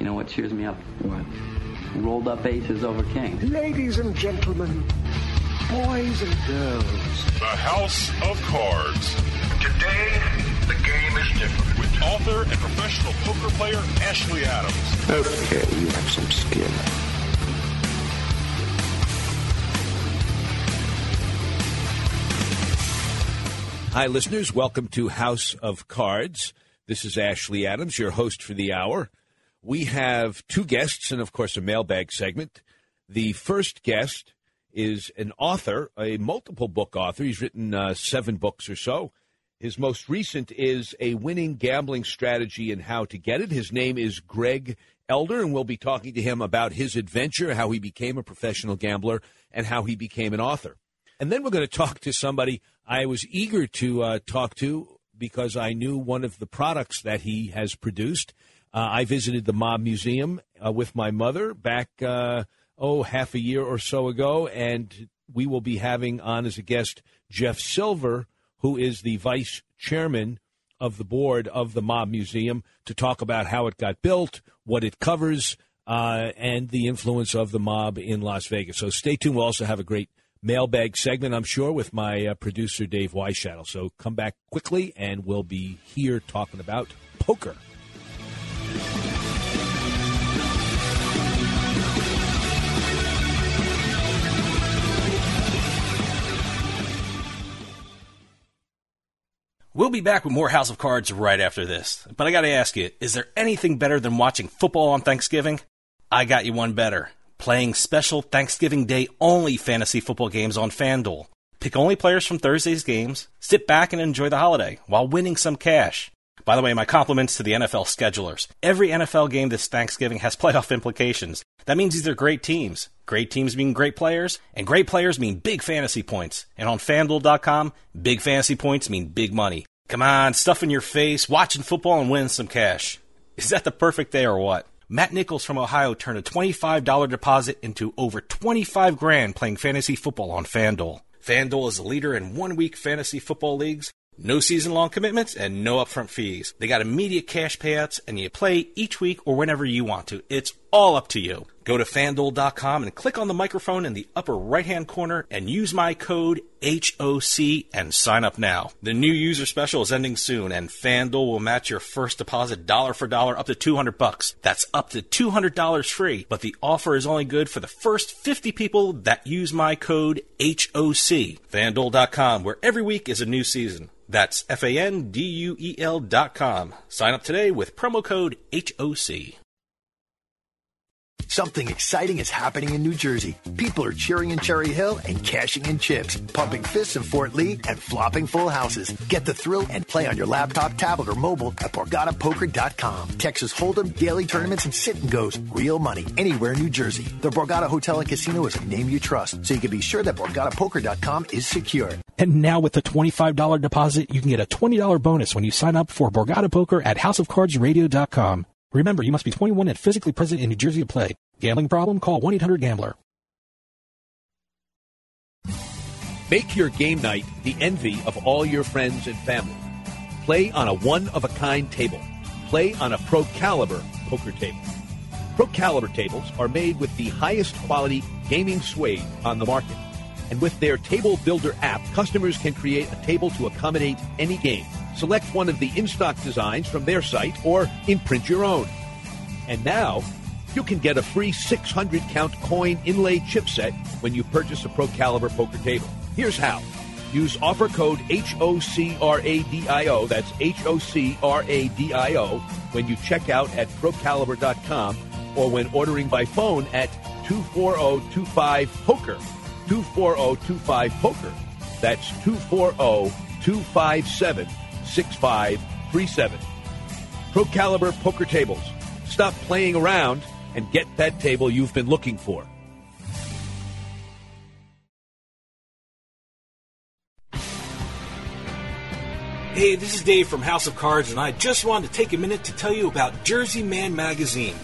You know what cheers me up? What? Rolled up aces over kings. Ladies and gentlemen, boys and girls. The House of Cards. Today, the game is different. With author and professional poker player Ashley Adams. Okay, you have some skill. Hi, listeners. Welcome to House of Cards. This is Ashley Adams, your host for the hour. We have two guests and, of course, a mailbag segment. The first guest is an author, a multiple book author. He's written uh, seven books or so. His most recent is A Winning Gambling Strategy and How to Get It. His name is Greg Elder, and we'll be talking to him about his adventure, how he became a professional gambler, and how he became an author. And then we're going to talk to somebody I was eager to uh, talk to because I knew one of the products that he has produced. Uh, I visited the Mob Museum uh, with my mother back, uh, oh, half a year or so ago, and we will be having on as a guest Jeff Silver, who is the vice chairman of the board of the Mob Museum, to talk about how it got built, what it covers, uh, and the influence of the mob in Las Vegas. So stay tuned. We'll also have a great mailbag segment, I'm sure, with my uh, producer, Dave Weishattle. So come back quickly, and we'll be here talking about poker. We'll be back with more House of Cards right after this. But I gotta ask you, is there anything better than watching football on Thanksgiving? I got you one better. Playing special Thanksgiving Day only fantasy football games on FanDuel. Pick only players from Thursday's games, sit back and enjoy the holiday while winning some cash. By the way, my compliments to the NFL schedulers. Every NFL game this Thanksgiving has playoff implications. That means these are great teams. Great teams mean great players, and great players mean big fantasy points. And on FanDuel.com, big fantasy points mean big money. Come on, stuff in your face, watching football and winning some cash. Is that the perfect day or what? Matt Nichols from Ohio turned a $25 deposit into over 25 grand playing fantasy football on FanDuel. FanDuel is a leader in one week fantasy football leagues no season long commitments and no upfront fees. They got immediate cash payouts and you play each week or whenever you want to. It's all up to you. Go to fanduel.com and click on the microphone in the upper right hand corner and use my code HOC and sign up now. The new user special is ending soon and FanDuel will match your first deposit dollar for dollar up to 200 bucks. That's up to $200 free, but the offer is only good for the first 50 people that use my code HOC. FanDuel.com where every week is a new season. That's F A N D U E L dot com. Sign up today with promo code HOC. Something exciting is happening in New Jersey. People are cheering in Cherry Hill and cashing in chips, pumping fists in Fort Lee, and flopping full houses. Get the thrill and play on your laptop, tablet, or mobile at BorgataPoker.com. Texas Hold'em, daily tournaments, and sit and goes. Real money anywhere in New Jersey. The Borgata Hotel and Casino is a name you trust, so you can be sure that BorgataPoker.com is secure. And now with the $25 deposit, you can get a $20 bonus when you sign up for Borgata Poker at HouseOfCardsRadio.com. Remember, you must be 21 and physically present in New Jersey to play. Gambling problem? Call 1-800-GAMBLER. Make your game night the envy of all your friends and family. Play on a one-of-a-kind table. Play on a Pro Caliber poker table. Pro Caliber tables are made with the highest quality gaming suede on the market. And with their Table Builder app, customers can create a table to accommodate any game. Select one of the in stock designs from their site or imprint your own. And now, you can get a free 600 count coin inlay chipset when you purchase a Pro Caliber poker table. Here's how. Use offer code HOCRADIO, that's HOCRADIO, when you check out at procaliber.com or when ordering by phone at 24025-POKER. 24025-POKER. That's 240 257 6537. Procaliber Poker Tables. Stop playing around and get that table you've been looking for. Hey, this is Dave from House of Cards, and I just wanted to take a minute to tell you about Jersey Man Magazine.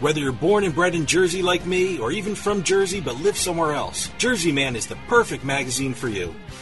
Whether you're born and bred in Jersey like me, or even from Jersey but live somewhere else, Jersey Man is the perfect magazine for you.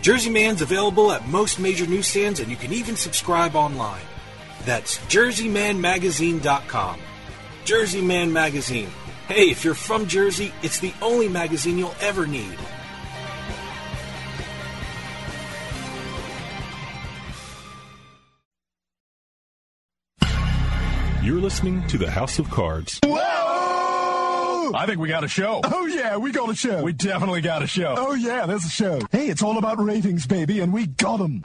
Jersey Man's available at most major newsstands, and you can even subscribe online. That's jerseymanmagazine.com. Jersey Man Magazine. Hey, if you're from Jersey, it's the only magazine you'll ever need. You're listening to the House of Cards. Whoa! I think we got a show. Oh, yeah, we got a show. We definitely got a show. Oh, yeah, there's a show. Hey, it's all about ratings, baby, and we got them.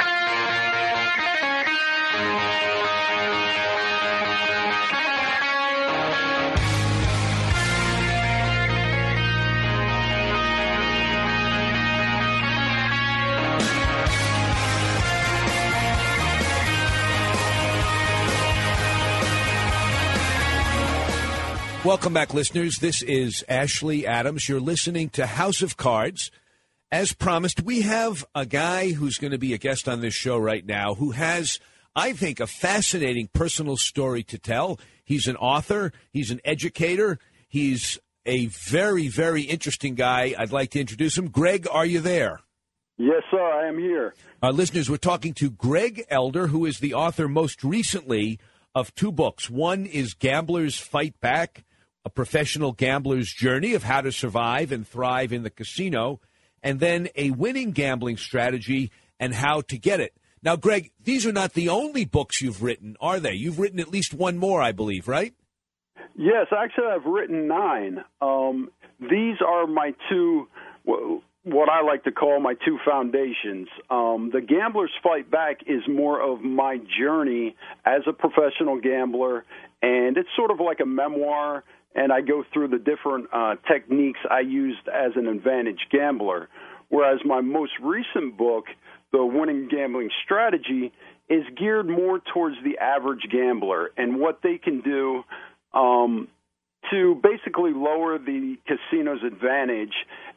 Welcome back, listeners. This is Ashley Adams. You're listening to House of Cards. As promised, we have a guy who's going to be a guest on this show right now who has, I think, a fascinating personal story to tell. He's an author, he's an educator, he's a very, very interesting guy. I'd like to introduce him. Greg, are you there? Yes, sir, I am here. Our listeners, we're talking to Greg Elder, who is the author most recently of two books. One is Gamblers Fight Back a professional gambler's journey of how to survive and thrive in the casino, and then a winning gambling strategy and how to get it. Now, Greg, these are not the only books you've written, are they? You've written at least one more, I believe, right? Yes, actually, I've written nine. Um, these are my two, what I like to call my two foundations. Um, the Gambler's Fight Back is more of my journey as a professional gambler, and it's sort of like a memoir and I go through the different uh, techniques I used as an advantage gambler. Whereas my most recent book, The Winning Gambling Strategy, is geared more towards the average gambler and what they can do um, to basically lower the casino's advantage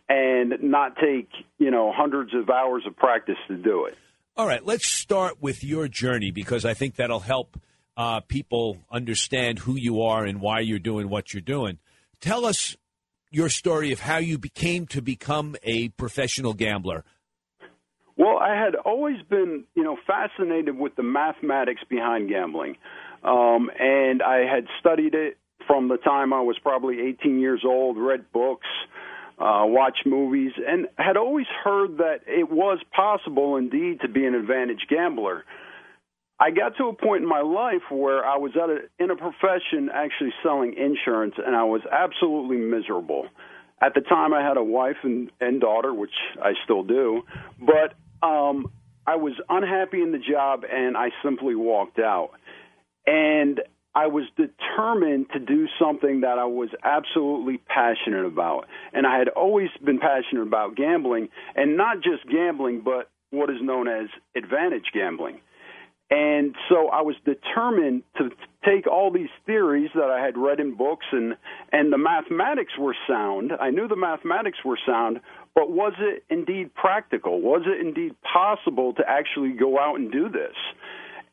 and not take you know hundreds of hours of practice to do it. All right, let's start with your journey because I think that'll help uh, people understand who you are and why you're doing what you're doing. Tell us your story of how you became to become a professional gambler. Well, I had always been, you know, fascinated with the mathematics behind gambling, um, and I had studied it from the time I was probably 18 years old. Read books, uh, watched movies, and had always heard that it was possible, indeed, to be an advantage gambler. I got to a point in my life where I was at a, in a profession actually selling insurance, and I was absolutely miserable. At the time, I had a wife and, and daughter, which I still do, but um, I was unhappy in the job, and I simply walked out. And I was determined to do something that I was absolutely passionate about. And I had always been passionate about gambling, and not just gambling, but what is known as advantage gambling. And so I was determined to take all these theories that I had read in books and and the mathematics were sound. I knew the mathematics were sound, but was it indeed practical? Was it indeed possible to actually go out and do this?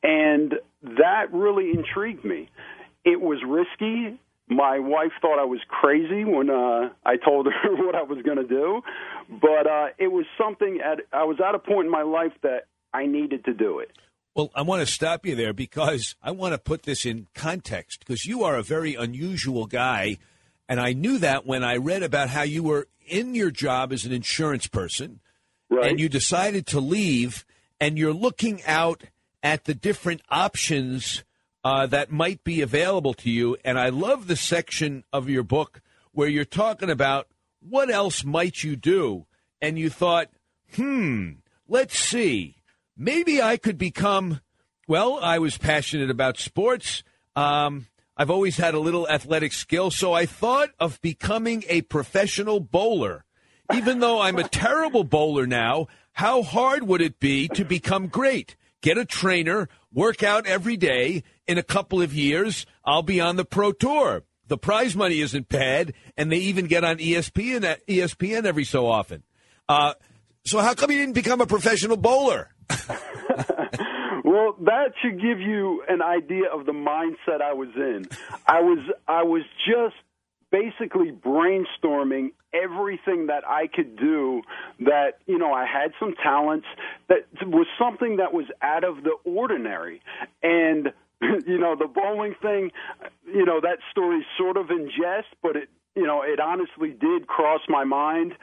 And that really intrigued me. It was risky. My wife thought I was crazy when uh, I told her what I was going to do, but uh, it was something. At I was at a point in my life that I needed to do it. Well, I want to stop you there because I want to put this in context because you are a very unusual guy. And I knew that when I read about how you were in your job as an insurance person right. and you decided to leave and you're looking out at the different options uh, that might be available to you. And I love the section of your book where you're talking about what else might you do. And you thought, hmm, let's see maybe I could become. Well, I was passionate about sports. Um, I've always had a little athletic skill, so I thought of becoming a professional bowler. Even though I'm a terrible bowler now, how hard would it be to become great? Get a trainer, work out every day. In a couple of years, I'll be on the pro tour. the prize money isn't bad, and they even get on ESPN ESPN every so often. Uh, so how come you didn't become a professional bowler? Well, that should give you an idea of the mindset I was in. I was I was just basically brainstorming everything that I could do that you know I had some talents that was something that was out of the ordinary and you know the bowling thing you know that story's sort of in jest but it you know it honestly did cross my mind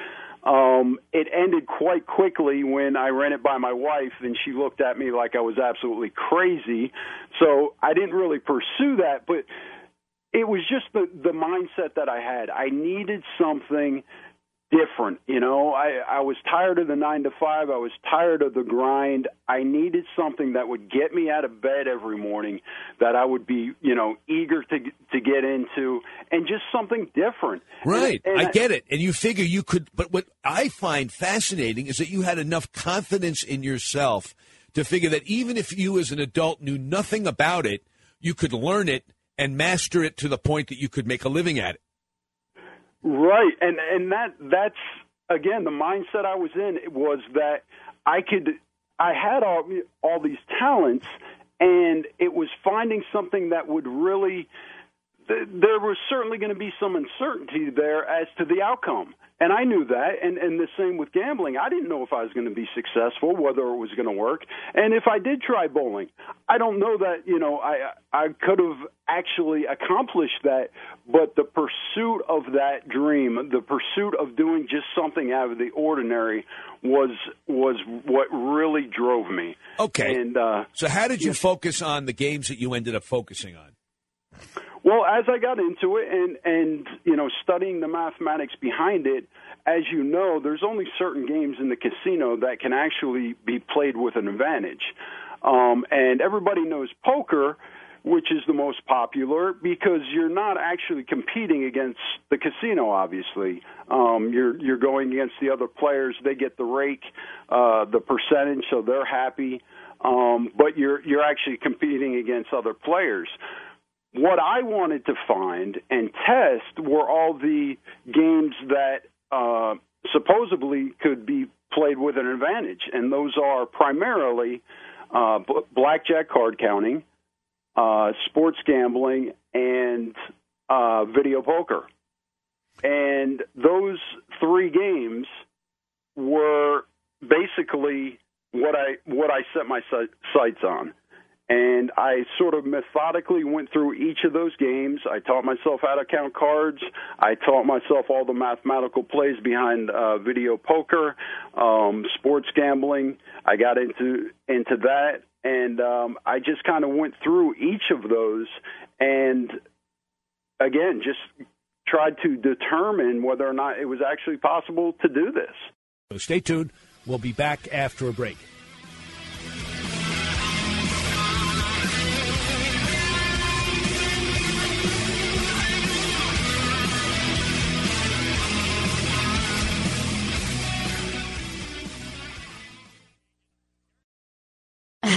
um, it ended quite quickly when I ran it by my wife, and she looked at me like I was absolutely crazy. So I didn't really pursue that, but it was just the the mindset that I had. I needed something different. You know, I I was tired of the nine to five. I was tired of the grind. I needed something that would get me out of bed every morning, that I would be you know eager to to get into, and just something different. Right. And- and I get it. And you figure you could, but what I find fascinating is that you had enough confidence in yourself to figure that even if you as an adult knew nothing about it, you could learn it and master it to the point that you could make a living at it. Right, and and that that's again the mindset I was in was that I could I had all all these talents, and it was finding something that would really there was certainly going to be some uncertainty there as to the outcome. And I knew that, and, and the same with gambling. I didn't know if I was going to be successful, whether it was going to work, and if I did try bowling, I don't know that you know I I could have actually accomplished that. But the pursuit of that dream, the pursuit of doing just something out of the ordinary, was was what really drove me. Okay. And uh, So how did you focus on the games that you ended up focusing on? Well, as I got into it and and you know studying the mathematics behind it, as you know, there's only certain games in the casino that can actually be played with an advantage. Um, and everybody knows poker, which is the most popular because you're not actually competing against the casino. Obviously, um, you're you're going against the other players. They get the rake, uh, the percentage, so they're happy. Um, but you're you're actually competing against other players what I wanted to find and test were all the games that uh, supposedly could be played with an advantage, and those are primarily uh, b- blackjack card counting, uh, sports gambling, and uh, video poker. And those three games were basically what I what I set my sights on and I sort of methodically went through each of those games. I taught myself how to count cards. I taught myself all the mathematical plays behind uh, video poker, um, sports gambling. I got into into that, and um, I just kind of went through each of those, and again, just tried to determine whether or not it was actually possible to do this. So stay tuned. We'll be back after a break.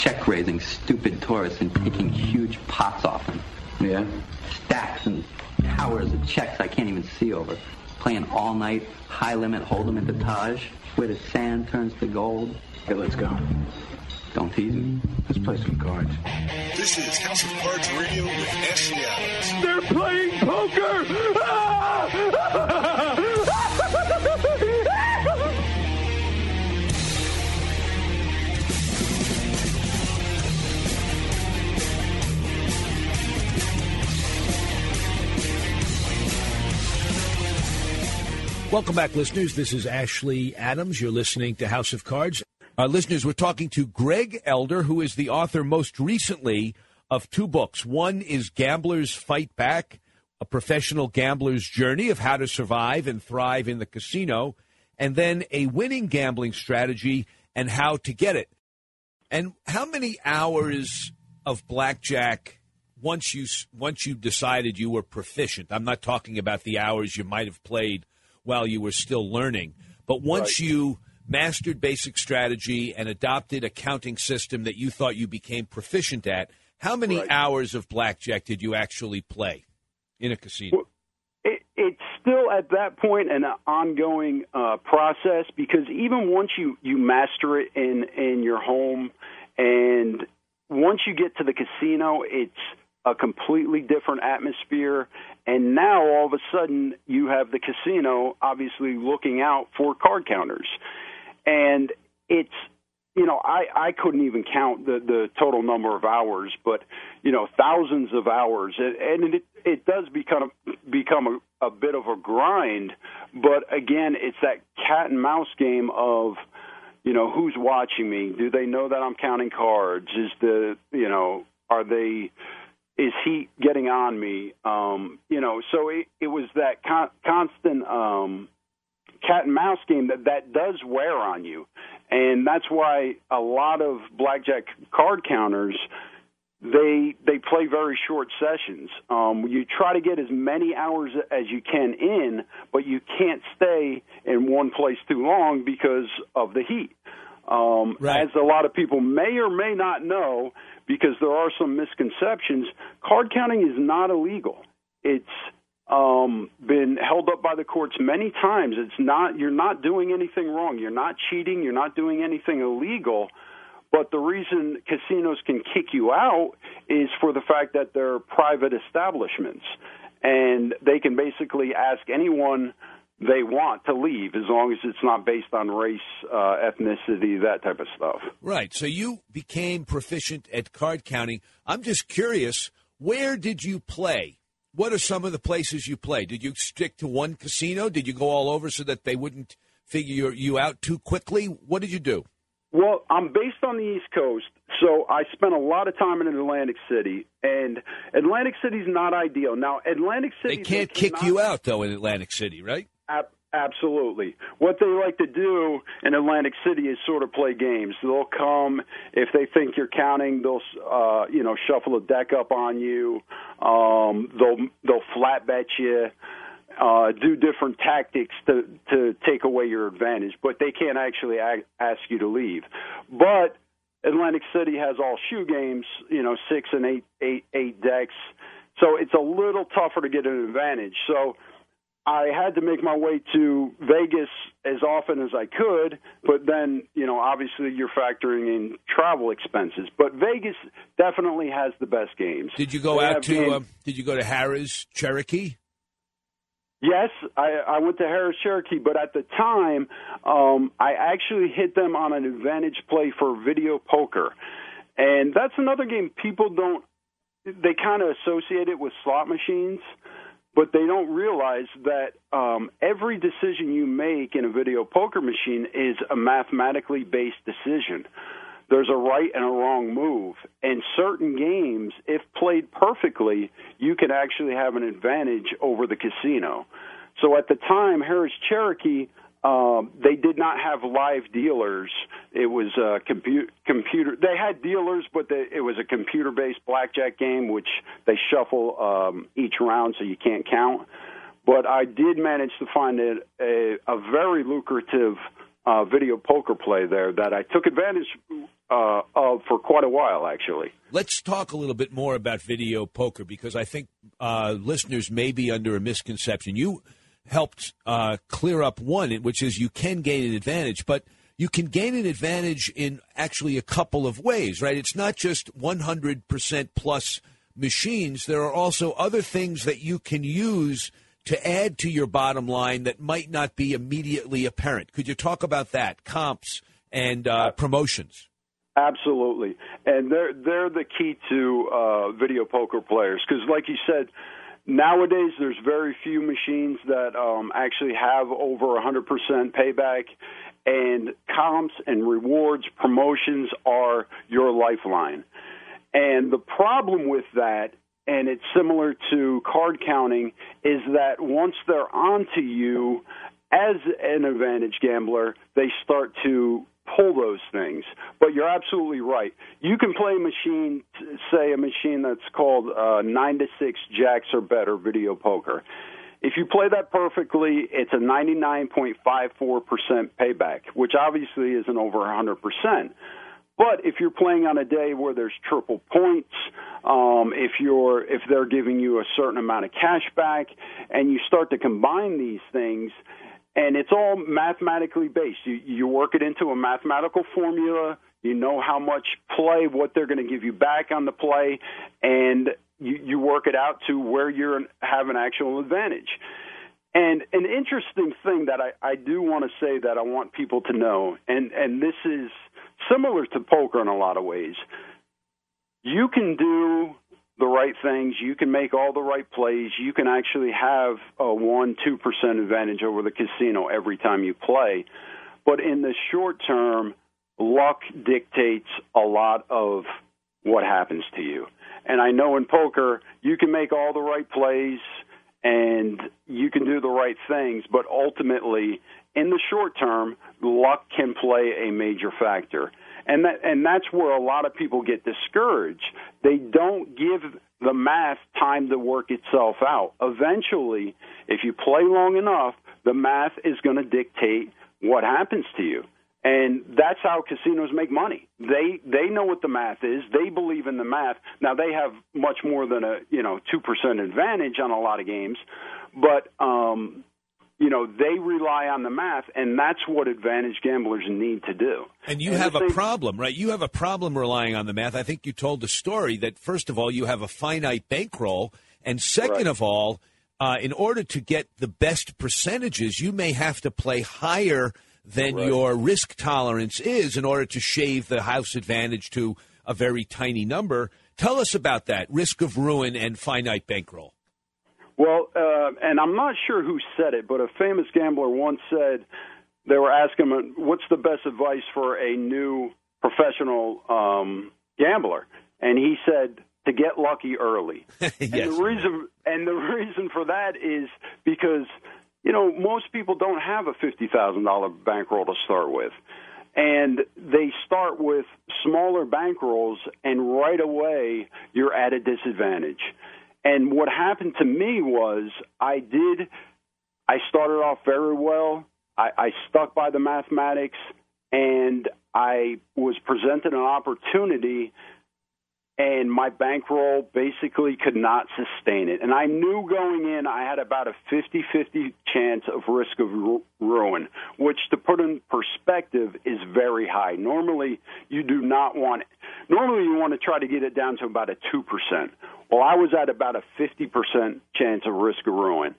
check raising stupid tourists and taking huge pots off them. Yeah? Stacks and towers of checks I can't even see over. Playing all night, high limit, hold 'em at the Taj, where the sand turns to gold. Okay, let's go. Don't tease me. Let's play some cards. This is House of Cards Radio with Ashley They're playing poker! Ah! Welcome back, listeners. This is Ashley Adams. You're listening to House of Cards. Our listeners, we're talking to Greg Elder, who is the author most recently of two books. One is Gamblers Fight Back, a professional gambler's journey of how to survive and thrive in the casino, and then a winning gambling strategy and how to get it. And how many hours of blackjack once you once you decided you were proficient? I'm not talking about the hours you might have played while you were still learning, but once Right. you mastered basic strategy and adopted a counting system that you thought you became proficient at, how many Right. hours of blackjack did you actually play in a casino? it, it's still at that point an ongoing uh, process because even once you you master it in in your home and once you get to the casino it's a completely different atmosphere and now all of a sudden you have the casino obviously looking out for card counters. And it's you know i i couldn't even count the the total number of hours but you know thousands of hours. And, it it does become become a, a bit of a grind. But again it's that cat and mouse game of you know who's watching me? Do they know that i'm counting cards? Is the you know are they is he getting on me? Um you know so it it was that con- constant um cat and mouse game that that does wear on you. And that's why a lot of blackjack card counters they they play very short sessions. Um you try to get as many hours as you can in but you can't stay in one place too long because of the heat. Um Right. as a lot of people may or may not know because there are some misconceptions card counting is not illegal it's um, been held up by the courts many times. It's not you're not doing anything wrong. You're not cheating. You're not doing anything illegal. But the reason casinos can kick you out is for the fact that they're private establishments, and they can basically ask anyone they want to leave as long as it's not based on race, uh, ethnicity, that type of stuff. Right. So you became proficient at card counting. I'm just curious, where did you play? What are some of the places you played? Did you stick to one casino? Did you go all over so that they wouldn't figure you out too quickly? What did you do? Well, I'm based on the East Coast, so I spent a lot of time in Atlantic City, and Atlantic City's not ideal. Now, Atlantic City They can't kick you out though in Atlantic City, right? Ab- absolutely. What they like to do in Atlantic City is sort of play games. They'll come if they think you're counting. They'll uh, you know shuffle a deck up on you. Um, they'll they'll flat bet you. Uh, do different tactics to to take away your advantage, but they can't actually ask you to leave. But Atlantic City has all shoe games, you know, six and eight eight eight decks, so it's a little tougher to get an advantage. So I had to make my way to Vegas as often as I could, but then, you know, obviously you're factoring in travel expenses. But Vegas definitely has the best games. Did you go They out to? Um, did you go to Harrah's Cherokee? Yes, I, I went to Harrah's Cherokee, but at the time, um, I actually hit them on an advantage play for video poker, and that's another game people don't. They kind of associate it with slot machines, but they don't realize that um, every decision you make in a video poker machine is a mathematically based decision. There's a right and a wrong move. And certain games, if played perfectly, you can actually have an advantage over the casino. So at the time, Harrah's Cherokee, um, they did not have live dealers. It was a compu- computer. They had dealers, but they, it was a computer-based blackjack game, which they shuffle um, each round, so you can't count. But I did manage to find a, a, a very lucrative uh, video poker play there that I took advantage uh, of for quite a while, actually. Let's talk a little bit more about video poker because I think uh, listeners may be under a misconception. You helped uh, clear up one, which is you can gain an advantage, but you can gain an advantage in actually a couple of ways, right? It's not just 100% plus machines. There are also other things that you can use to add to your bottom line that might not be immediately apparent. Could you talk about that? Comps and uh, promotions. Absolutely, and they're they're the key to uh, video poker players because, like you said, nowadays there's very few machines that um, actually have over 100% payback, and comps and rewards promotions are your lifeline. And the problem with that, and it's similar to card counting, is that once they're onto you as an advantage gambler, they start to pull those things. But you're absolutely right. You can play a machine, say a machine that's called uh, nine to six jacks or better video poker. If you play that perfectly, it's a 99.54% payback, which obviously isn't over 100%. But if you're playing on a day where there's triple points, um, if you're if they're giving you a certain amount of cash back, and you start to combine these things, and it's all mathematically based. You, you work it into a mathematical formula. You know how much play, what they're going to give you back on the play, and you, you work it out to where you have an actual advantage. And an interesting thing that I, I do want to say that I want people to know, and, and this is similar to poker in a lot of ways. You can do the right things, you can make all the right plays, you can actually have a 1 2% advantage over the casino every time you play. But in the short term, luck dictates a lot of what happens to you. And I know in poker, you can make all the right plays and you can do the right things, but ultimately, in the short term, luck can play a major factor and that and that's where a lot of people get discouraged. They don't give the math time to work itself out. Eventually, if you play long enough, the math is going to dictate what happens to you. And that's how casinos make money. They they know what the math is. They believe in the math. Now they have much more than a you know two percent advantage on a lot of games, but um, you know, they rely on the math, and that's what advantage gamblers need to do. And you and have a problem, right? You have a problem relying on the math. I think you told the story that, first of all, you have a finite bankroll, and second right. of all, uh, in order to get the best percentages, you may have to play higher than right. your risk tolerance is in order to shave the house advantage to a very tiny number. Tell us about that risk of ruin and finite bankroll. Well, uh, and I'm not sure who said it, but a famous gambler once said they were asking him, "What's the best advice for a new professional um, gambler?" And he said, "To get lucky early." yes. And the reason, and the reason for that is because you know most people don't have a fifty thousand dollar bankroll to start with and they start with smaller bankrolls, and right away you're at a disadvantage. And what happened to me was I did, I started off very well. I, I stuck by the mathematics, and I was presented an opportunity, and my bankroll basically could not sustain it. And I knew going in I had about a 50 50 chance of risk of ru- ruin, which, to put in perspective, is very high. Normally, you do not want it. Normally, you want to try to get it down to about a 2%. Well, I was at about a 50% chance of risk of ruin.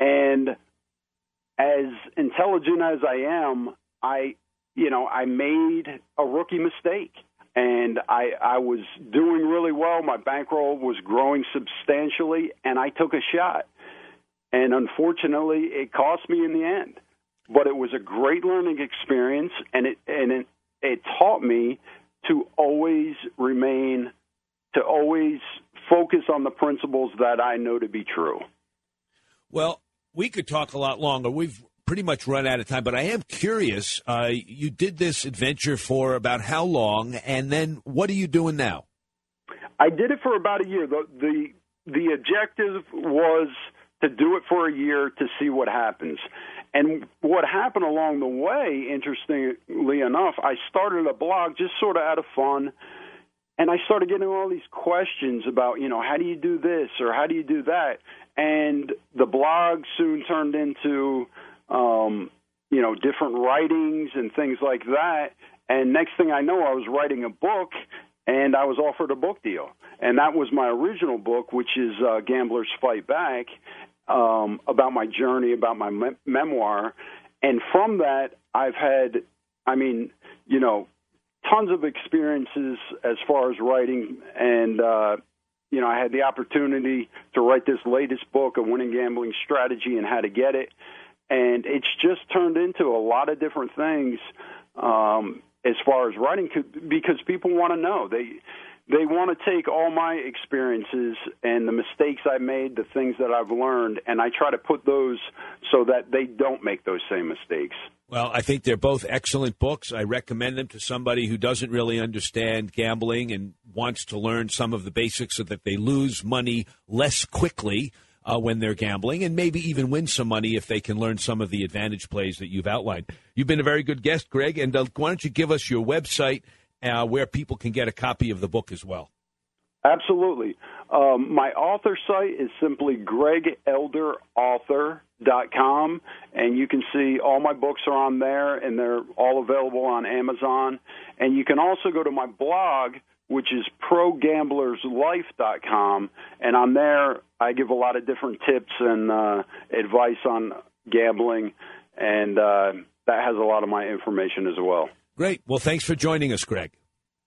And as intelligent as I am, I, you know, I made a rookie mistake. And I, I was doing really well. My bankroll was growing substantially, and I took a shot. And unfortunately, it cost me in the end. But it was a great learning experience, and it and it, it taught me to always remain, to always focus on the principles that I know to be true. Well, we could talk a lot longer. We've pretty much run out of time, but I am curious. Uh, you did this adventure for about how long, and then what are you doing now? I did it for about a year. The the, the objective was to do it for a year to see what happens. And what happened along the way, interestingly enough, I started a blog just sort of out of fun and I started getting all these questions about, you know, how do you do this or how do you do that? And the blog soon turned into, um, you know, different writings and things like that. And next thing I know, I was writing a book, and I was offered a book deal, and that was my original book, which is uh, Gamblers Fight Back, um, about my journey, about my me- memoir. And from that, I've had, I mean, you know, tons of experiences as far as writing and uh you know, I had the opportunity to write this latest book, A Winning Gambling Strategy and How to Get It. And it's just turned into a lot of different things um, as far as writing, because people want to know. They they want to take all my experiences and the mistakes I made, the things that I've learned, and I try to put those so that they don't make those same mistakes. Well, I think they're both excellent books. I recommend them to somebody who doesn't really understand gambling and wants to learn some of the basics so that they lose money less quickly uh, when they're gambling and maybe even win some money if they can learn some of the advantage plays that you've outlined. You've been a very good guest, Greg, and uh, why don't you give us your website uh, where people can get a copy of the book as well? Absolutely. Um, my author site is simply gregelderauthor.com, and you can see all my books are on there, and they're all available on Amazon. And you can also go to my blog, which is progamblerslife.com, and on there I give a lot of different tips and uh, advice on gambling, and uh, that has a lot of my information as well. Great. Well, thanks for joining us, Greg.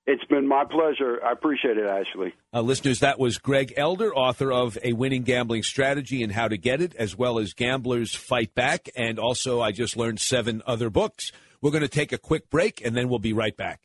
It's been my pleasure. I appreciate it, Ashley. Uh, listeners, that was Greg Elder, author of A Winning Gambling Strategy and How to Get It, as well as Gamblers Fight Back. And also, I just learned seven other books. We're going to take a quick break, and then we'll be right back.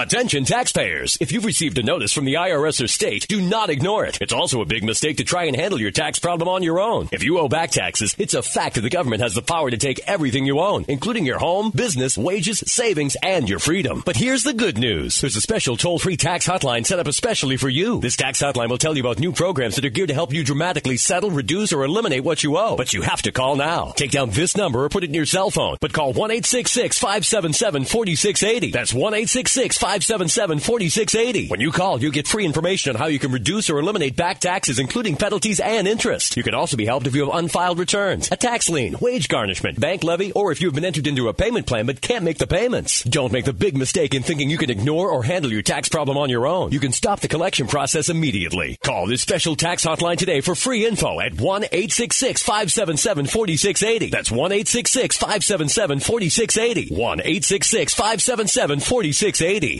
Attention taxpayers. If you've received a notice from the IRS or state, do not ignore it. It's also a big mistake to try and handle your tax problem on your own. If you owe back taxes, it's a fact that the government has the power to take everything you own, including your home, business, wages, savings, and your freedom. But here's the good news. There's a special toll-free tax hotline set up especially for you. This tax hotline will tell you about new programs that are geared to help you dramatically settle, reduce, or eliminate what you owe. But you have to call now. Take down this number or put it in your cell phone. But call 1-866-577-4680. That's 1-866 577 4680. When you call, you get free information on how you can reduce or eliminate back taxes, including penalties and interest. You can also be helped if you have unfiled returns, a tax lien, wage garnishment, bank levy, or if you've been entered into a payment plan but can't make the payments. Don't make the big mistake in thinking you can ignore or handle your tax problem on your own. You can stop the collection process immediately. Call this special tax hotline today for free info at 1 866 577 4680. That's 1 866 577 4680. 1 866 577 4680.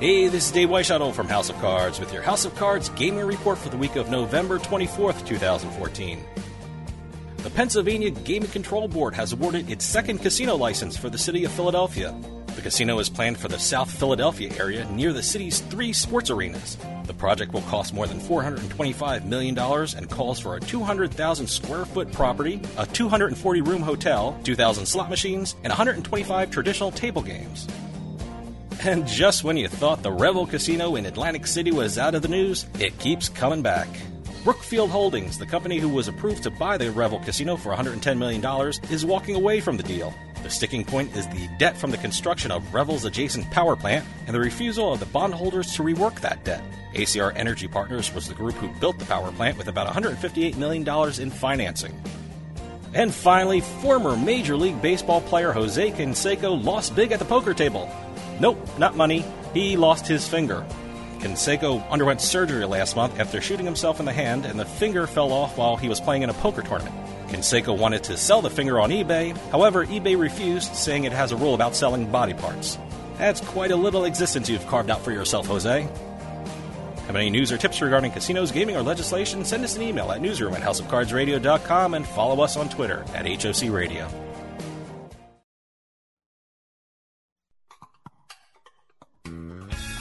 Hey, this is Dave Weishuttle from House of Cards with your House of Cards gaming report for the week of November 24th, 2014. The Pennsylvania Gaming Control Board has awarded its second casino license for the city of Philadelphia. The casino is planned for the South Philadelphia area near the city's three sports arenas. The project will cost more than $425 million and calls for a 200,000 square foot property, a 240 room hotel, 2,000 slot machines, and 125 traditional table games. And just when you thought the Revel Casino in Atlantic City was out of the news, it keeps coming back. Brookfield Holdings, the company who was approved to buy the Revel Casino for $110 million, is walking away from the deal. The sticking point is the debt from the construction of Revel's adjacent power plant and the refusal of the bondholders to rework that debt. ACR Energy Partners was the group who built the power plant with about $158 million in financing. And finally, former Major League Baseball player Jose Canseco lost big at the poker table. Nope, not money. He lost his finger. Canseco underwent surgery last month after shooting himself in the hand, and the finger fell off while he was playing in a poker tournament. Canseco wanted to sell the finger on eBay, however, eBay refused, saying it has a rule about selling body parts. That's quite a little existence you've carved out for yourself, Jose. Have any news or tips regarding casinos, gaming, or legislation? Send us an email at newsroom at houseofcardsradio.com and follow us on Twitter at HOC Radio.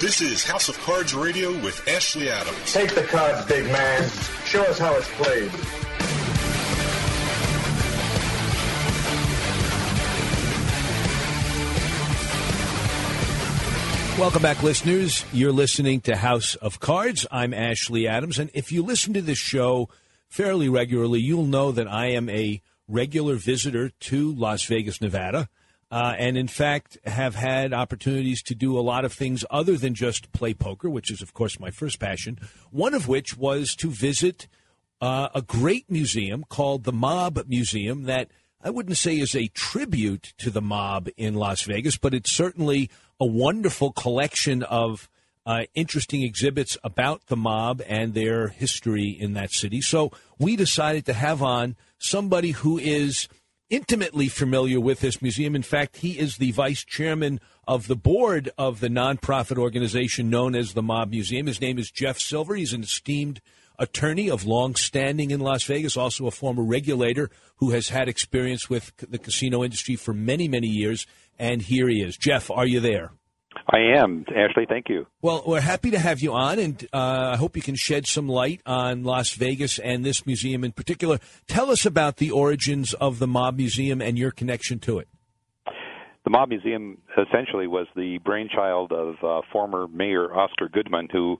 This is House of Cards Radio with Ashley Adams. Take the cards, big man. Show us how it's played. Welcome back, listeners. You're listening to House of Cards. I'm Ashley Adams. And if you listen to this show fairly regularly, you'll know that I am a regular visitor to Las Vegas, Nevada. Uh, and in fact, have had opportunities to do a lot of things other than just play poker, which is, of course, my first passion. One of which was to visit uh, a great museum called the Mob Museum that I wouldn't say is a tribute to the mob in Las Vegas, but it's certainly a wonderful collection of uh, interesting exhibits about the mob and their history in that city. So we decided to have on somebody who is intimately familiar with this museum. In fact, he is the vice chairman of the board of the nonprofit organization known as the Mob Museum. His name is Jeff Silver. He's an esteemed attorney of long standing in Las Vegas, also a former regulator who has had experience with the casino industry for many, many years. And here he is. Jeff, are you there? I am. Ashley, thank you. Well, we're happy to have you on, and uh, I hope you can shed some light on Las Vegas and this museum in particular. Tell us about the origins of the Mob Museum and your connection to it. The Mob Museum essentially was the brainchild of uh, former Mayor Oscar Goodman, who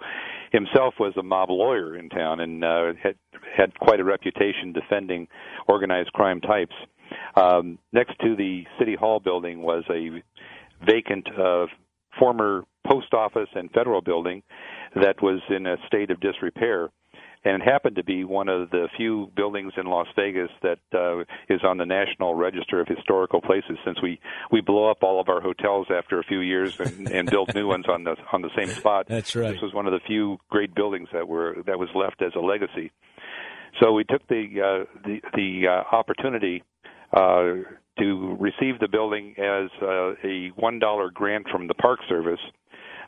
himself was a mob lawyer in town and uh, had had quite a reputation defending organized crime types. Um, next to the City Hall building was a vacant uh, former post office and federal building that was in a state of disrepair and it happened to be one of the few buildings in Las Vegas that uh, is on the National Register of Historical Places. Since we we blow up all of our hotels after a few years and, and build new ones on the on the same spot. That's right. This was one of the few great buildings that were that was left as a legacy. So we took the uh, the the uh, opportunity uh, to receive the building as uh, a one dollar grant from the Park Service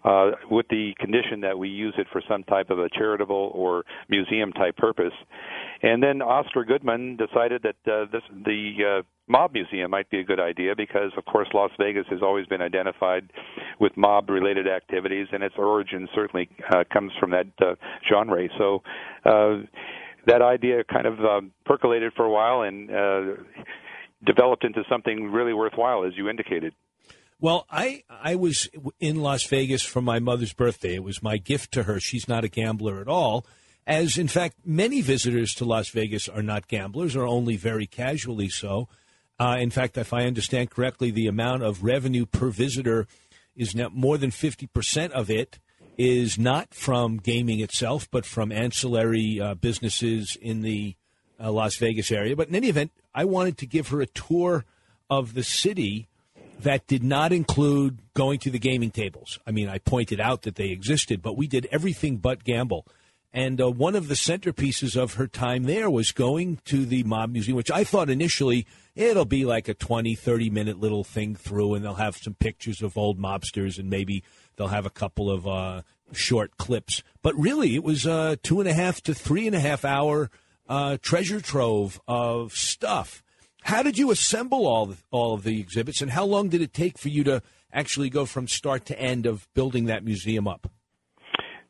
uh, with the condition that we use it for some type of a charitable or museum type purpose. And then Oscar Goodman decided that uh, this the uh, mob museum might be a good idea because, of course, Las Vegas has always been identified with mob-related activities, and its origin certainly uh, comes from that uh, genre. So. Uh, that idea kind of uh, percolated for a while and uh, developed into something really worthwhile, as you indicated. Well, I I was in Las Vegas for my mother's birthday. It was my gift to her. She's not a gambler at all. As in fact, many visitors to Las Vegas are not gamblers, or only very casually so. Uh, in fact, if I understand correctly, the amount of revenue per visitor is now more than 50% of it is not from gaming itself, but from ancillary uh, businesses in the uh, Las Vegas area. But in any event, I wanted to give her a tour of the city that did not include going to the gaming tables. I mean, I pointed out that they existed, but we did everything but gamble. And uh, one of the centerpieces of her time there was going to the Mob Museum, which I thought initially it'll be like a 20, 30 minute little thing through, and they'll have some pictures of old mobsters, and maybe they'll have a couple of uh, short clips. But really, it was a two and a half to three and a half hour uh, treasure trove of stuff. How did you assemble all the, all of the exhibits, and how long did it take for you to actually go from start to end of building that museum up?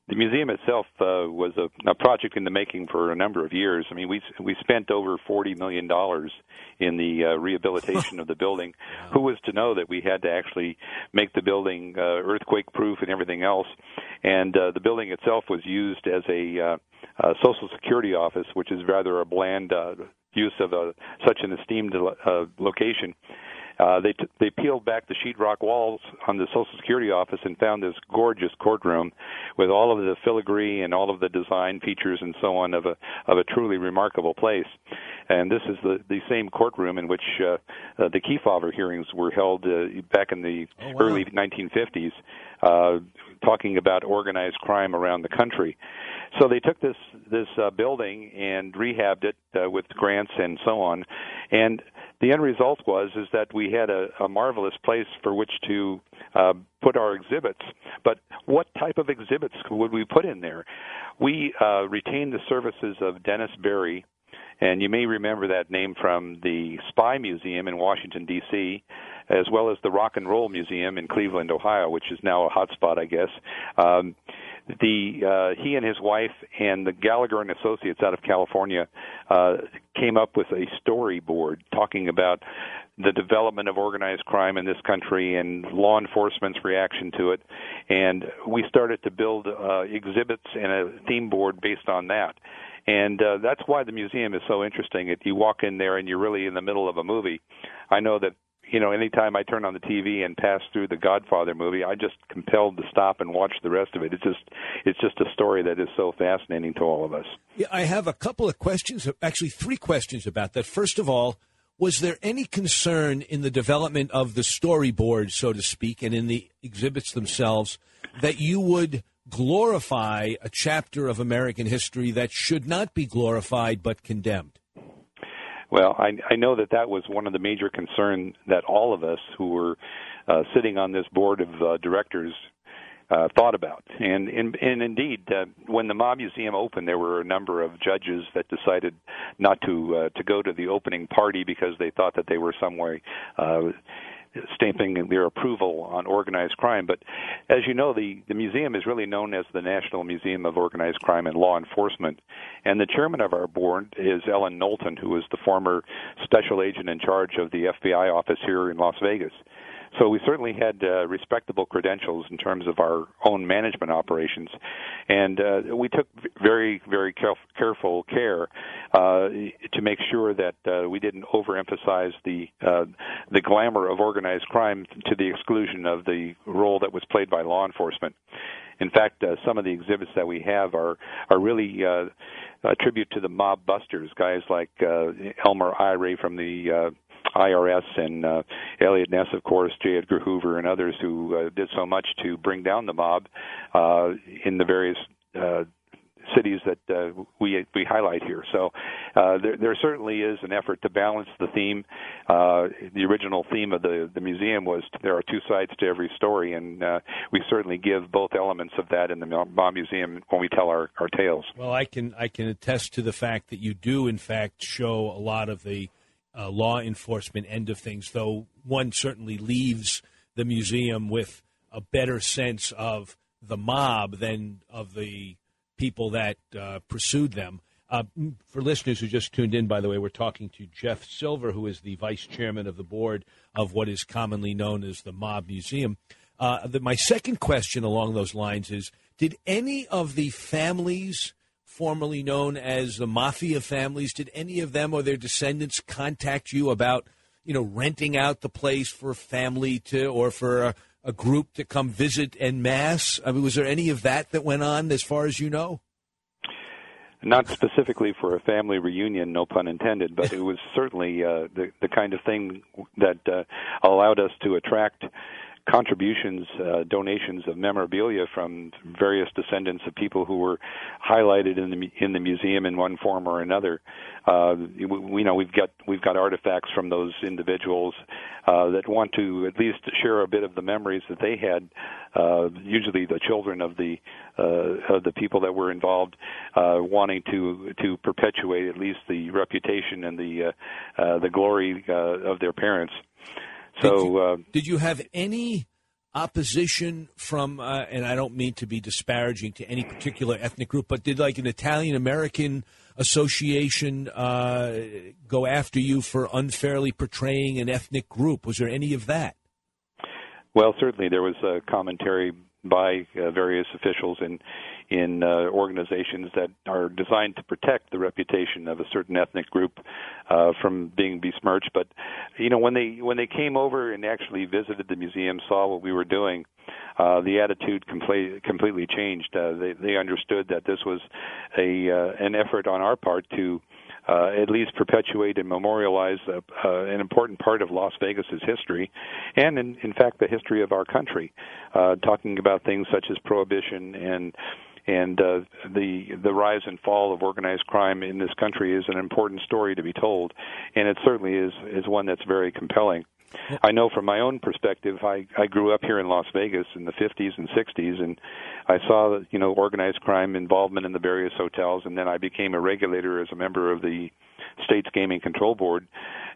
the museum itself uh, was a, a project in the making for a number of years. I mean, we we spent over forty million dollars in the uh, rehabilitation of the building. Who was to know that we had to actually make the building uh, earthquake proof and everything else? And uh, the building itself was used as a, uh, social security office, which is rather a bland uh, use of a, such an esteemed uh, location. Uh, they t- they peeled back the sheetrock walls on the Social Security office and found this gorgeous courtroom with all of the filigree and all of the design features and so on of a of a truly remarkable place. And this is the the same courtroom in which uh, uh, the Kefauver hearings were held uh, back in the oh, wow. early 1950s, uh, talking about organized crime around the country. So they took this this uh, building and rehabbed it uh, with grants and so on, and the end result was is that we had a, a marvelous place for which to uh, put our exhibits. But what type of exhibits would we put in there? We uh, retained the services of Dennis Barrie, and you may remember that name from the Spy Museum in Washington D.C as well as the Rock and Roll Museum in Cleveland, Ohio, which is now a hotspot, I guess. Um, the uh, he and his wife and the Gallagher and Associates out of California uh, came up with a storyboard talking about the development of organized crime in this country and law enforcement's reaction to it. And we started to build uh, exhibits and a theme board based on that. And uh, that's why the museum is so interesting. If you walk in there and you're really in the middle of a movie, I know that you know, anytime I turn on the TV and pass through the Godfather movie, I just compelled to stop and watch the rest of it. It's just it's just a story that is so fascinating to all of us. Yeah, I have a couple of questions, actually three questions about that. First of all, was there any concern in the development of the storyboard, so to speak, and in the exhibits themselves that you would glorify a chapter of American history that should not be glorified but condemned? Well, I, I know that that was one of the major concerns that all of us who were uh, sitting on this board of uh, directors uh, thought about. And, and, and indeed, uh, when the Mob Museum opened, there were a number of judges that decided not to uh, to go to the opening party because they thought that they were some way uh, stamping their approval on organized crime. But as you know, the, the museum is really known as the National Museum of Organized Crime and Law Enforcement. And the chairman of our board is Ellen Knowlton, who is the former special agent in charge of the FBI office here in Las Vegas. So we certainly had uh, respectable credentials in terms of our own management operations, and uh, we took very, very caref- careful care uh, to make sure that uh, we didn't overemphasize the uh, the glamour of organized crime to the exclusion of the role that was played by law enforcement. In fact, uh, some of the exhibits that we have are are really uh, a tribute to the mob busters, guys like uh, Elmer Irey from the uh, IRS and uh, Eliot Ness, of course, J. Edgar Hoover, and others who uh, did so much to bring down the mob uh, in the various uh, cities that uh, we we highlight here. So uh, there, there certainly is an effort to balance the theme. Uh, the original theme of the the museum was there are two sides to every story, and uh, we certainly give both elements of that in the Mob Museum when we tell our, our tales. Well, I can I can attest to the fact that you do in fact show a lot of the uh, law enforcement end of things, though one certainly leaves the museum with a better sense of the mob than of the people that uh, pursued them. Uh, for listeners who just tuned in, by the way, we're talking to Jeff Silver, who is the vice chairman of the board of what is commonly known as the Mob Museum. Uh, the, my second question along those lines is Did any of the families formerly known as the mafia families, did any of them or their descendants contact you about, you know, renting out the place for family to or for a, a group to come visit en masse? I mean, was there any of that that went on, as far as you know? Not specifically for a family reunion, no pun intended, but it was certainly uh, the the kind of thing that uh, allowed us to attract contributions, uh, donations of memorabilia from various descendants of people who were highlighted in the in the museum in one form or another. Uh, we, we know we've got we've got artifacts from those individuals uh, that want to at least share a bit of the memories that they had. Uh, usually, the children of the uh, of the people that were involved, uh, wanting to to perpetuate at least the reputation and the uh, uh, the glory uh, of their parents. So, did you, uh, did you have any opposition from? Uh, and I don't mean to be disparaging to any particular ethnic group, but did like an Italian American association uh, go after you for unfairly portraying an ethnic group? Was there any of that? Well, certainly there was a commentary by uh, various officials in in uh, organizations that are designed to protect the reputation of a certain ethnic group uh, from being besmirched. But you know, when they when they came over and actually visited the museum, saw what we were doing, uh, the attitude complete, completely changed. Uh, they they understood that this was a uh, an effort on our part to uh, at least perpetuate and memorialize uh, uh, an important part of Las Vegas's history, and in, in fact the history of our country. Uh, talking about things such as prohibition and and uh, the the rise and fall of organized crime in this country is an important story to be told, and it certainly is is one that's very compelling. I know from my own perspective, I I grew up here in Las Vegas in the 50s and 60s, and I saw you know organized crime involvement in the various hotels, and then I became a regulator as a member of the state's gaming control board,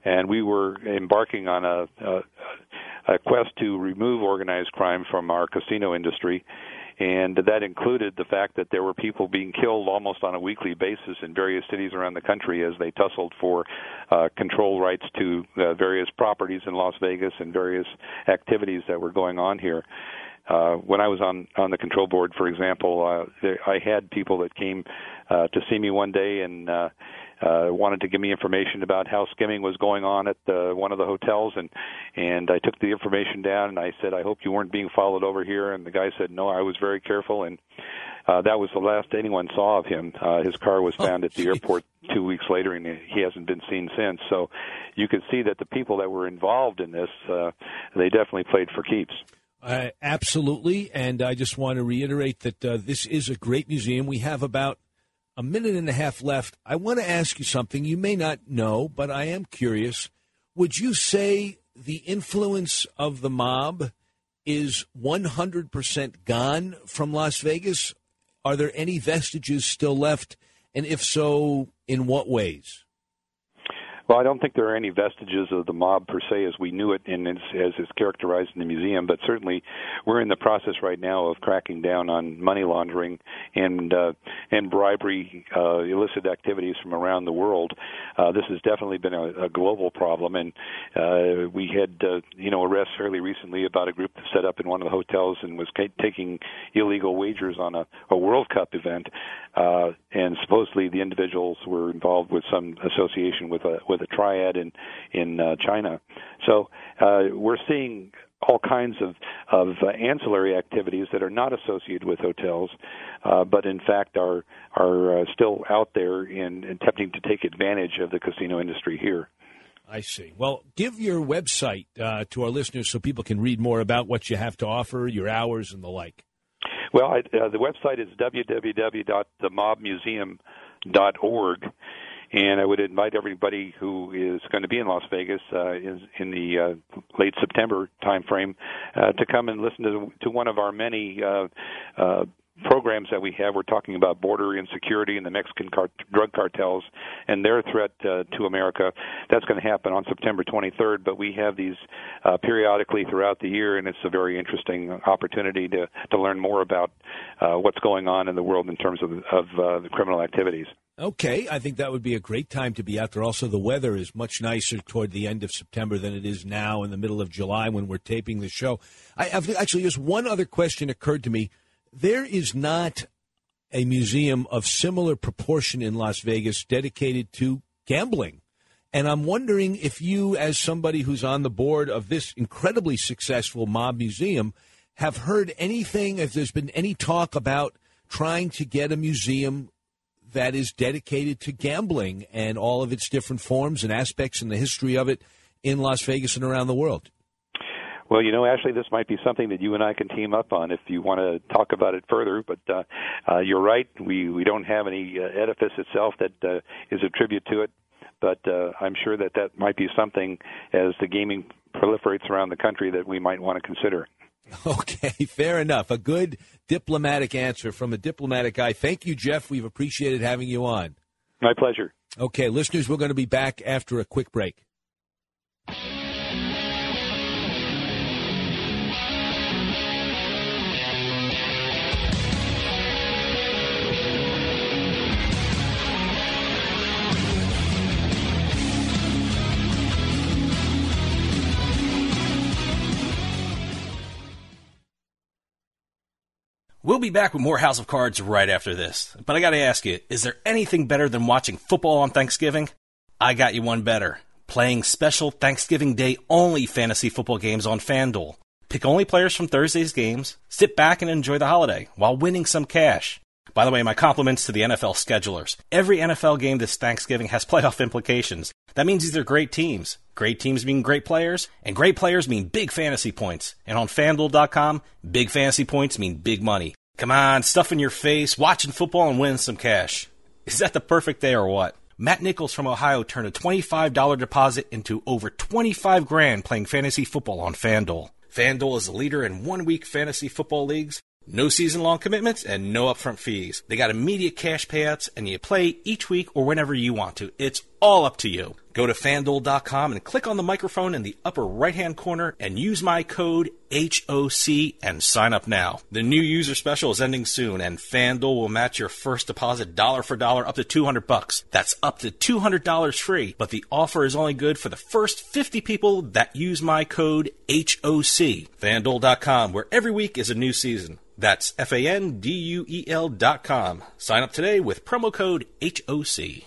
and we were embarking on a, a, a quest to remove organized crime from our casino industry and that included the fact that there were people being killed almost on a weekly basis in various cities around the country as they tussled for uh, control rights to uh, various properties in Las Vegas and various activities that were going on here. Uh, when I was on on the control board, for example, uh, there, I had people that came uh, to see me one day and uh, uh, wanted to give me information about how skimming was going on at uh, one of the hotels, and and I took the information down and I said, I hope you weren't being followed over here. And the guy said, No, I was very careful, and uh, that was the last anyone saw of him. Uh, his car was found at the airport two weeks later, and he hasn't been seen since. So you could see that the people that were involved in this, uh, they definitely played for keeps. Uh, absolutely, and I just want to reiterate that uh, this is a great museum. We have about a minute and a half left. I want to ask you something you may not know, but I am curious. Would you say the influence of the mob is 100% gone from Las Vegas? Are there any vestiges still left? And if so, in what ways? Well, I don't think there are any vestiges of the mob per se as we knew it and as, is characterized in the museum, but certainly we're in the process right now of cracking down on money laundering and uh, and bribery, uh, illicit activities from around the world. Uh, this has definitely been a, a global problem, and uh, we had uh, you know arrests fairly recently about a group that set up in one of the hotels and was taking illegal wagers on a, a World Cup event, uh, and supposedly the individuals were involved with some association with a with a triad in in uh, China. So uh, we're seeing all kinds of of uh, ancillary activities that are not associated with hotels, uh, but in fact are are uh, still out there in attempting to take advantage of the casino industry here. I see. Well, give your website uh, to our listeners so people can read more about what you have to offer, your hours, and the like. Well, I, uh, the website is www.themobmuseum.org, and I would invite everybody who is going to be in Las Vegas uh, in, in the uh, late September timeframe uh, to come and listen to, to one of our many uh, uh, programs that we have. We're talking about border insecurity and the Mexican car- drug cartels and their threat uh, to America. That's going to happen on September 23rd, but we have these uh, periodically throughout the year, and it's a very interesting opportunity to, to learn more about uh, what's going on in the world in terms of, of uh, the criminal activities. Okay, I think that would be a great time to be out there. Also, the weather is much nicer toward the end of September than it is now in the middle of July when we're taping the show. I have actually just one other question occurred to me there is not a museum of similar proportion in Las Vegas dedicated to gambling. And I'm wondering if you, as somebody who's on the board of this incredibly successful mob museum, have heard anything, if there's been any talk about trying to get a museum that is dedicated to gambling and all of its different forms and aspects and the history of it in Las Vegas and around the world. Well, you know, Ashley, this might be something that you and I can team up on if you want to talk about it further. But uh, uh, you're right; we we don't have any uh, edifice itself that uh, is a tribute to it. But uh, I'm sure that that might be something as the gaming proliferates around the country that we might want to consider. Okay, fair enough. A good diplomatic answer from a diplomatic guy. Thank you, Jeff. We've appreciated having you on. My pleasure. Okay, listeners, we're going to be back after a quick break. We'll be back with more House of Cards right after this. But I gotta ask you, is there anything better than watching football on Thanksgiving? I got you one better. Playing special Thanksgiving Day only fantasy football games on FanDuel. Pick only players from Thursday's games, sit back and enjoy the holiday while winning some cash. By the way, my compliments to the NFL schedulers. Every NFL game this Thanksgiving has playoff implications. That means these are great teams. Great teams mean great players, and great players mean big fantasy points. And on FanDuel.com, big fantasy points mean big money. Come on, stuff in your face, watching football and winning some cash. Is that the perfect day or what? Matt Nichols from Ohio turned a $25 deposit into over 25 grand playing fantasy football on FanDuel. FanDuel is a leader in one week fantasy football leagues no season long commitments and no upfront fees. They got immediate cash payouts and you play each week or whenever you want to. It's all up to you. Go to fanduel.com and click on the microphone in the upper right hand corner and use my code HOC and sign up now. The new user special is ending soon and FanDuel will match your first deposit dollar for dollar up to 200 bucks. That's up to $200 free, but the offer is only good for the first 50 people that use my code HOC. FanDuel.com where every week is a new season. That's F A N D U E L dot com. Sign up today with promo code HOC.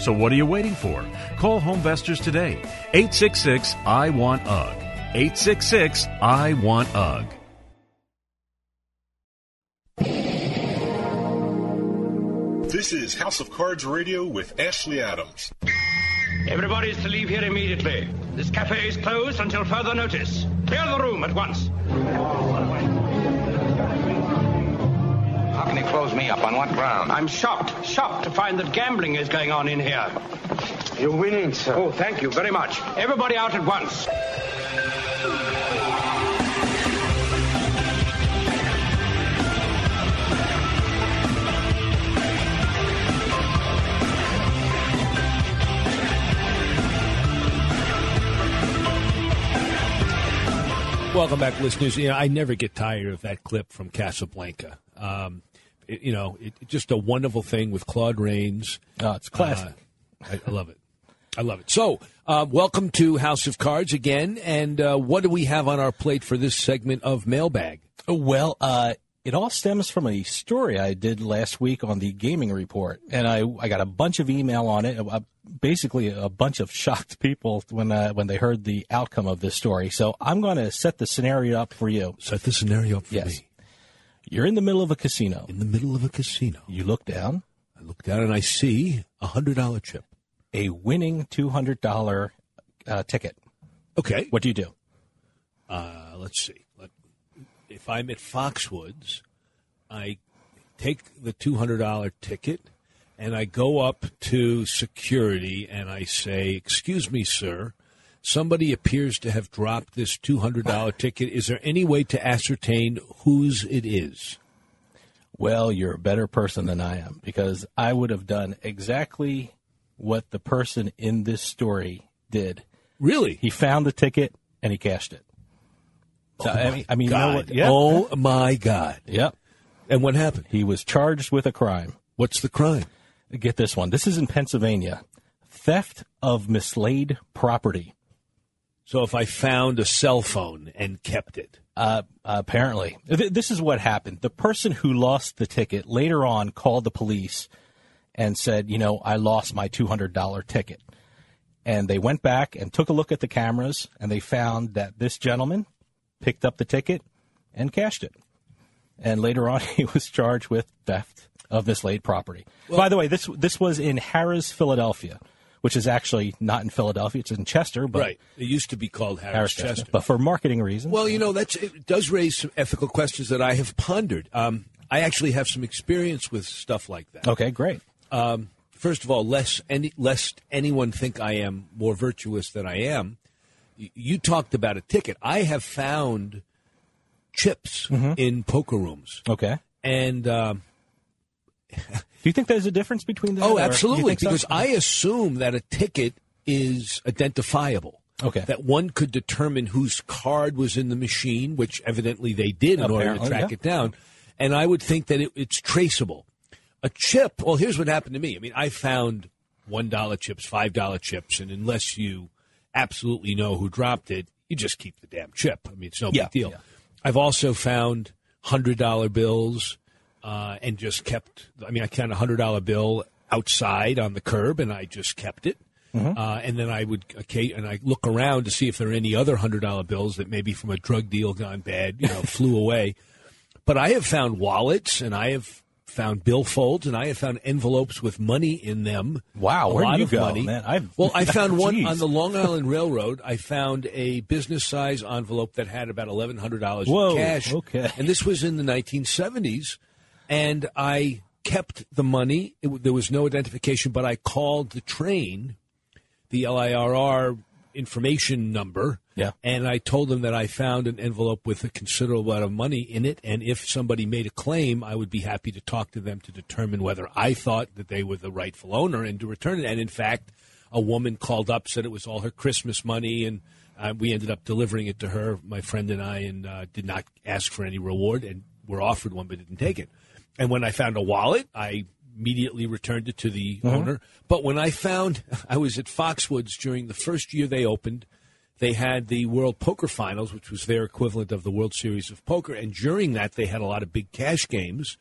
So what are you waiting for? Call Homevestors today. 866 I Want UG. 866 I Want UG. This is House of Cards Radio with Ashley Adams. Everybody is to leave here immediately. This cafe is closed until further notice. Clear the room at once. How can he close me up? On what ground? I'm shocked, shocked to find that gambling is going on in here. You're winning, sir. Oh, thank you very much. Everybody out at once. Welcome back, listeners. You know, I never get tired of that clip from Casablanca. Um, it, you know, it, just a wonderful thing with Claude Rains. Oh, it's classic. Uh, I, I, love it. I love it. So, uh, welcome to House of Cards again. And uh, what do we have on our plate for this segment of Mailbag? Well, uh, it all stems from a story I did last week on the gaming report, and I I got a bunch of email on it. Uh, basically, a bunch of shocked people when uh, when they heard the outcome of this story. So I'm going to set the scenario up for you. Set the scenario up for yes. me. You're in the middle of a casino. In the middle of a casino. You look down. I look down and I see a hundred dollar chip. A winning two hundred dollar uh, ticket. Okay. What do you do? Uh, let's see. Let, if I'm at Foxwoods, I take the two hundred dollar ticket and I go up to security and I say, "Excuse me, sir." Somebody appears to have dropped this $200 ticket. Is there any way to ascertain whose it is? Well, you're a better person than I am because I would have done exactly what the person in this story did. Really? He found the ticket and he cashed it. So, oh I mean, I mean, you know what? Yeah. Oh my God! Yep. And what happened? He was charged with a crime. What's the crime? Get this one. This is in Pennsylvania. Theft of mislaid property. So if I found a cell phone and kept it, uh, apparently, Th- this is what happened. The person who lost the ticket later on called the police and said, "You know, I lost my two hundred dollar ticket." And they went back and took a look at the cameras, and they found that this gentleman picked up the ticket and cashed it. And later on, he was charged with theft of mislaid property. Well, By the way, this this was in Harrah's, Philadelphia which is actually not in Philadelphia. It's in Chester, but right. It used to be called Harris, Harrah's Chester. Chester. but for marketing reasons. Well, you know, that's it does raise some ethical questions that I have pondered. Um, I actually have some experience with stuff like that. Okay, great. Um, first of all, lest any lest anyone think I am more virtuous than I am. You talked about a ticket. I have found chips Mm-hmm. in poker rooms. Okay, and. Um, do you think there's a difference between the? Oh, absolutely. Because so? I assume that a ticket is identifiable. Okay. That one could determine whose card was in the machine, which evidently they did in Apparently, order to track yeah. it down. And I would think that it, it's traceable. A chip, well, here's what happened to me. I mean, I found $1 chips, $5 chips, and unless you absolutely know who dropped it, you just keep the damn chip. I mean, it's no Yeah, big deal. yeah. I've also found $100 bills uh, and just kept. I mean, I found a hundred dollar bill outside on the curb, and I just kept it. Mm-hmm. Uh, and then I would, okay, and I look around to see if there are any other hundred dollar bills that maybe from a drug deal gone bad, you know, flew away. But I have found wallets, and I have found billfolds, and I have found envelopes with money in them. Wow, a where lot do you of go, money. man? I've- well, I found one on the Long Island Railroad. I found a business size envelope that had about eleven hundred dollars in cash. okay. and this was in the nineteen seventies and I kept the money. It, there was no identification, but I called the train, the LIRR information number, Yeah. and I told them that I found an envelope with a considerable amount of money in it, and if somebody made a claim, I would be happy to talk to them to determine whether I thought that they were the rightful owner and to return it. And in fact, a woman called up, said it was all her Christmas money, and uh, we ended up delivering it to her, my friend and I, and uh, did not ask for any reward, and were offered one but didn't take it. And when I found a wallet, I immediately returned it to the Mhm. owner. But when I found, I was at Foxwoods during the first year they opened. They had the World Poker Finals, which was their equivalent of the World Series of Poker. And during that, they had a lot of big cash games.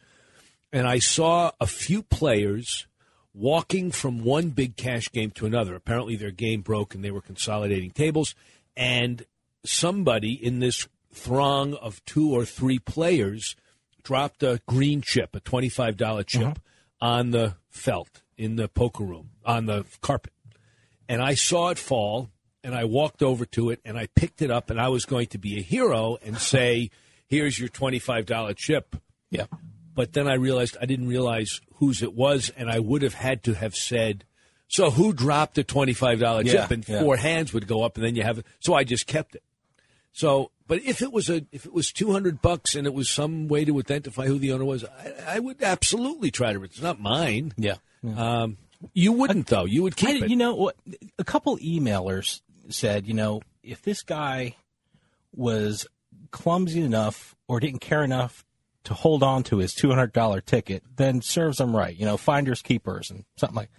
And I saw a few players walking from one big cash game to another. Apparently, their game broke and they were consolidating tables. And somebody in this throng of two or three players dropped a green chip, a $25 chip, uh-huh. on the felt in the poker room, on the carpet. And I saw it fall, and I walked over to it, and I picked it up, and I was going to be a hero and say, Here's your $25 chip. Yeah. But then I realized I didn't realize whose it was, and I would have had to have said, So who dropped a twenty-five dollar Yeah, chip, and yeah. four hands would go up, and then you have it. So I just kept it. So, but if it was a if it was two hundred bucks and it was some way to identify who the owner was, I, I would absolutely try to. It's not mine. Yeah. Um, you wouldn't though. You would keep I- it. You know, what? a couple emailers said, you know, if this guy was clumsy enough or didn't care enough to hold on to his two hundred dollar ticket, then serves him right. You know, finders keepers and something like.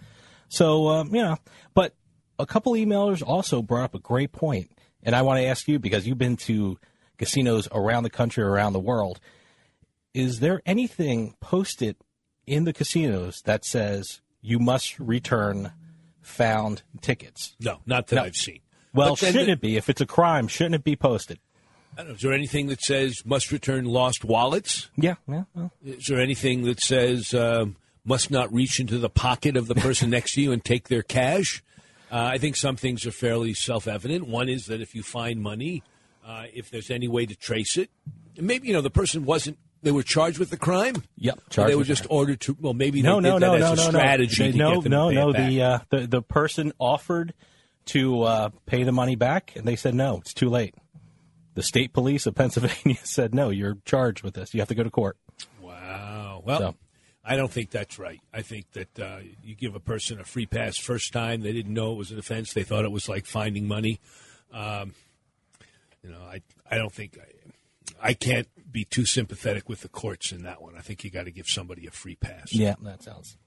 So um, you know, but a couple emailers also brought up a great point, and I want to ask you because you've been to casinos around the country, around the world. Is there anything posted in the casinos that says you must return found tickets? No, not that No. I've seen. Well, shouldn't the- it be? If it's a crime, shouldn't it be posted? I don't know, is there anything that says must return lost wallets? Yeah, yeah. well. Is there anything that says um, must not reach into the pocket of the person next to you and take their cash? Uh, I think some things are fairly self evident. One is that if you find money, uh, if there's any way to trace it, maybe you know the person wasn't. They were charged with the crime. Yep, charged they were with the just ordered to. Well, maybe no, they no, did no, that no, as a no, strategy. no. to no, get them no, pay no. it back. The, uh, the the person offered to uh, pay the money back, and they said no, it's too late. The state police of Pennsylvania said no, you're charged with this. You have to go to court. Wow. Well, So- I don't think that's right. I think that uh, you give a person a free pass first time. They didn't know it was an offense. They thought it was like finding money. Um, you know, I I don't think I, I can't be too sympathetic with the courts in that one. I think you got to give somebody a free pass. Yeah, that sounds.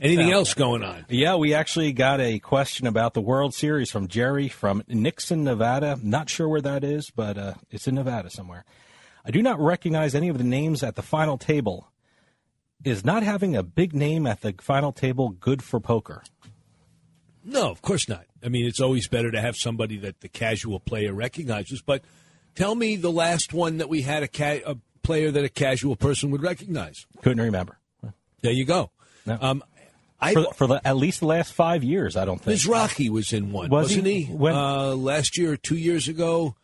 Anything Yeah. else going on? Yeah, we actually got a question about the World Series from Jerry from Nixon, Nevada. Not sure where that is, but uh, it's in Nevada somewhere. I do not recognize any of the names at the final table. Is not having a big name at the final table good for poker? No, of course not. I mean, it's always better to have somebody that the casual player recognizes. But tell me the last one that we had a, ca- a player that a casual person would recognize. Couldn't remember. There you go. Um, I for, for the, at least the last five years, I don't think. Mizrachi was in one, Was wasn't he? he? When- Uh, last year or two years ago,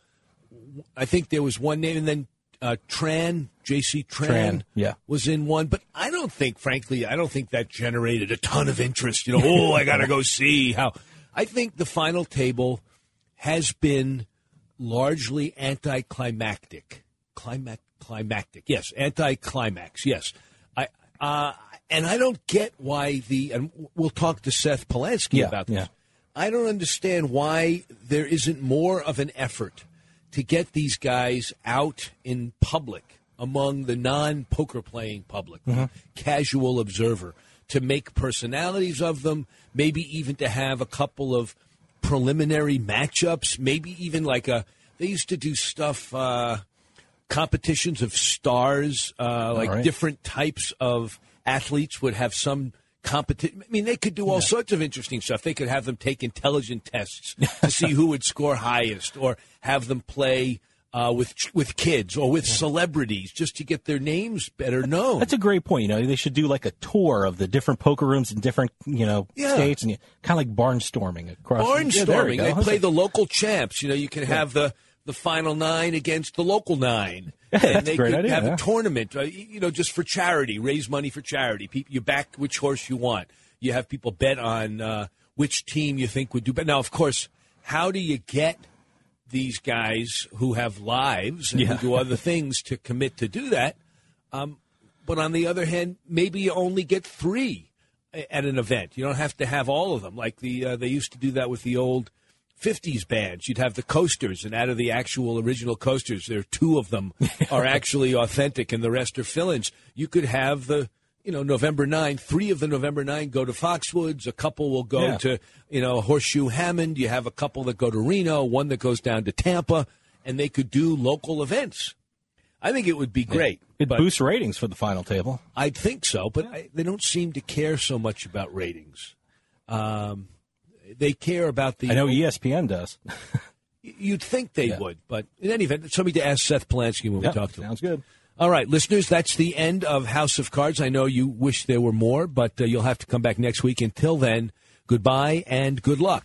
I think there was one name, and then uh, Tran, J.C. Tran, Tran, yeah. was in one. But I don't think, frankly, I don't think that generated a ton of interest. You know, oh, I got to go see how. I think the final table has been largely anticlimactic. Climac, climactic, yes, anticlimax, yes. I uh, and I don't get why the and we'll talk to Seth Palansky Yeah, about this. yeah. I don't understand why there isn't more of an effort to get these guys out in public among the non poker playing public, Mm-hmm. casual observer, to make personalities of them, maybe even to have a couple of preliminary matchups, maybe even like a. They used to do stuff, uh, competitions of stars, uh, like right. different types of athletes would have some competition. I mean, they could do all sorts of interesting stuff. They could have them take intelligent tests to see who would score highest, or have them play uh, with with kids or with celebrities just to get their names better known. That's a great point. You know, they should do like a tour of the different poker rooms in different, you know, Yeah. states, and kind of like barnstorming across. Yeah, Barnstorming. go. they play the local champs. You know, you can have the the final nine against the local nine. Yeah, and that's they a great could idea, have yeah. a tournament. Uh, you know, just for charity, raise money for charity. People, you back which horse you want. You have people bet on uh, which team you think would do better. Now, of course, how do you get these guys who have lives and Yeah. who do other things to commit to do that? Um, but on the other hand, maybe you only get three at an event. You don't have to have all of them. Like the uh, they used to do that with the old '50s bands. You'd have the coasters, and out of the actual original coasters, there are two of them are actually authentic, and the rest are fill-ins. You could have the you know November nine. Three of the November nine go to Foxwoods. A couple will go Yeah. to you know Horseshoe Hammond. You have a couple that go to Reno. One that goes down to Tampa, and they could do local events. I think it would be great. It boosts ratings for the final table. I'd think so, but I, they don't seem to care so much about ratings. Um, they care about the. I know ESPN does. You'd think they Yeah. would, but in any event, somebody to ask Seth Palansky when we talk to him. sounds good. All right, listeners, that's the end of House of Cards. I know you wish there were more, but uh, you'll have to come back next week. Until then, goodbye and good luck.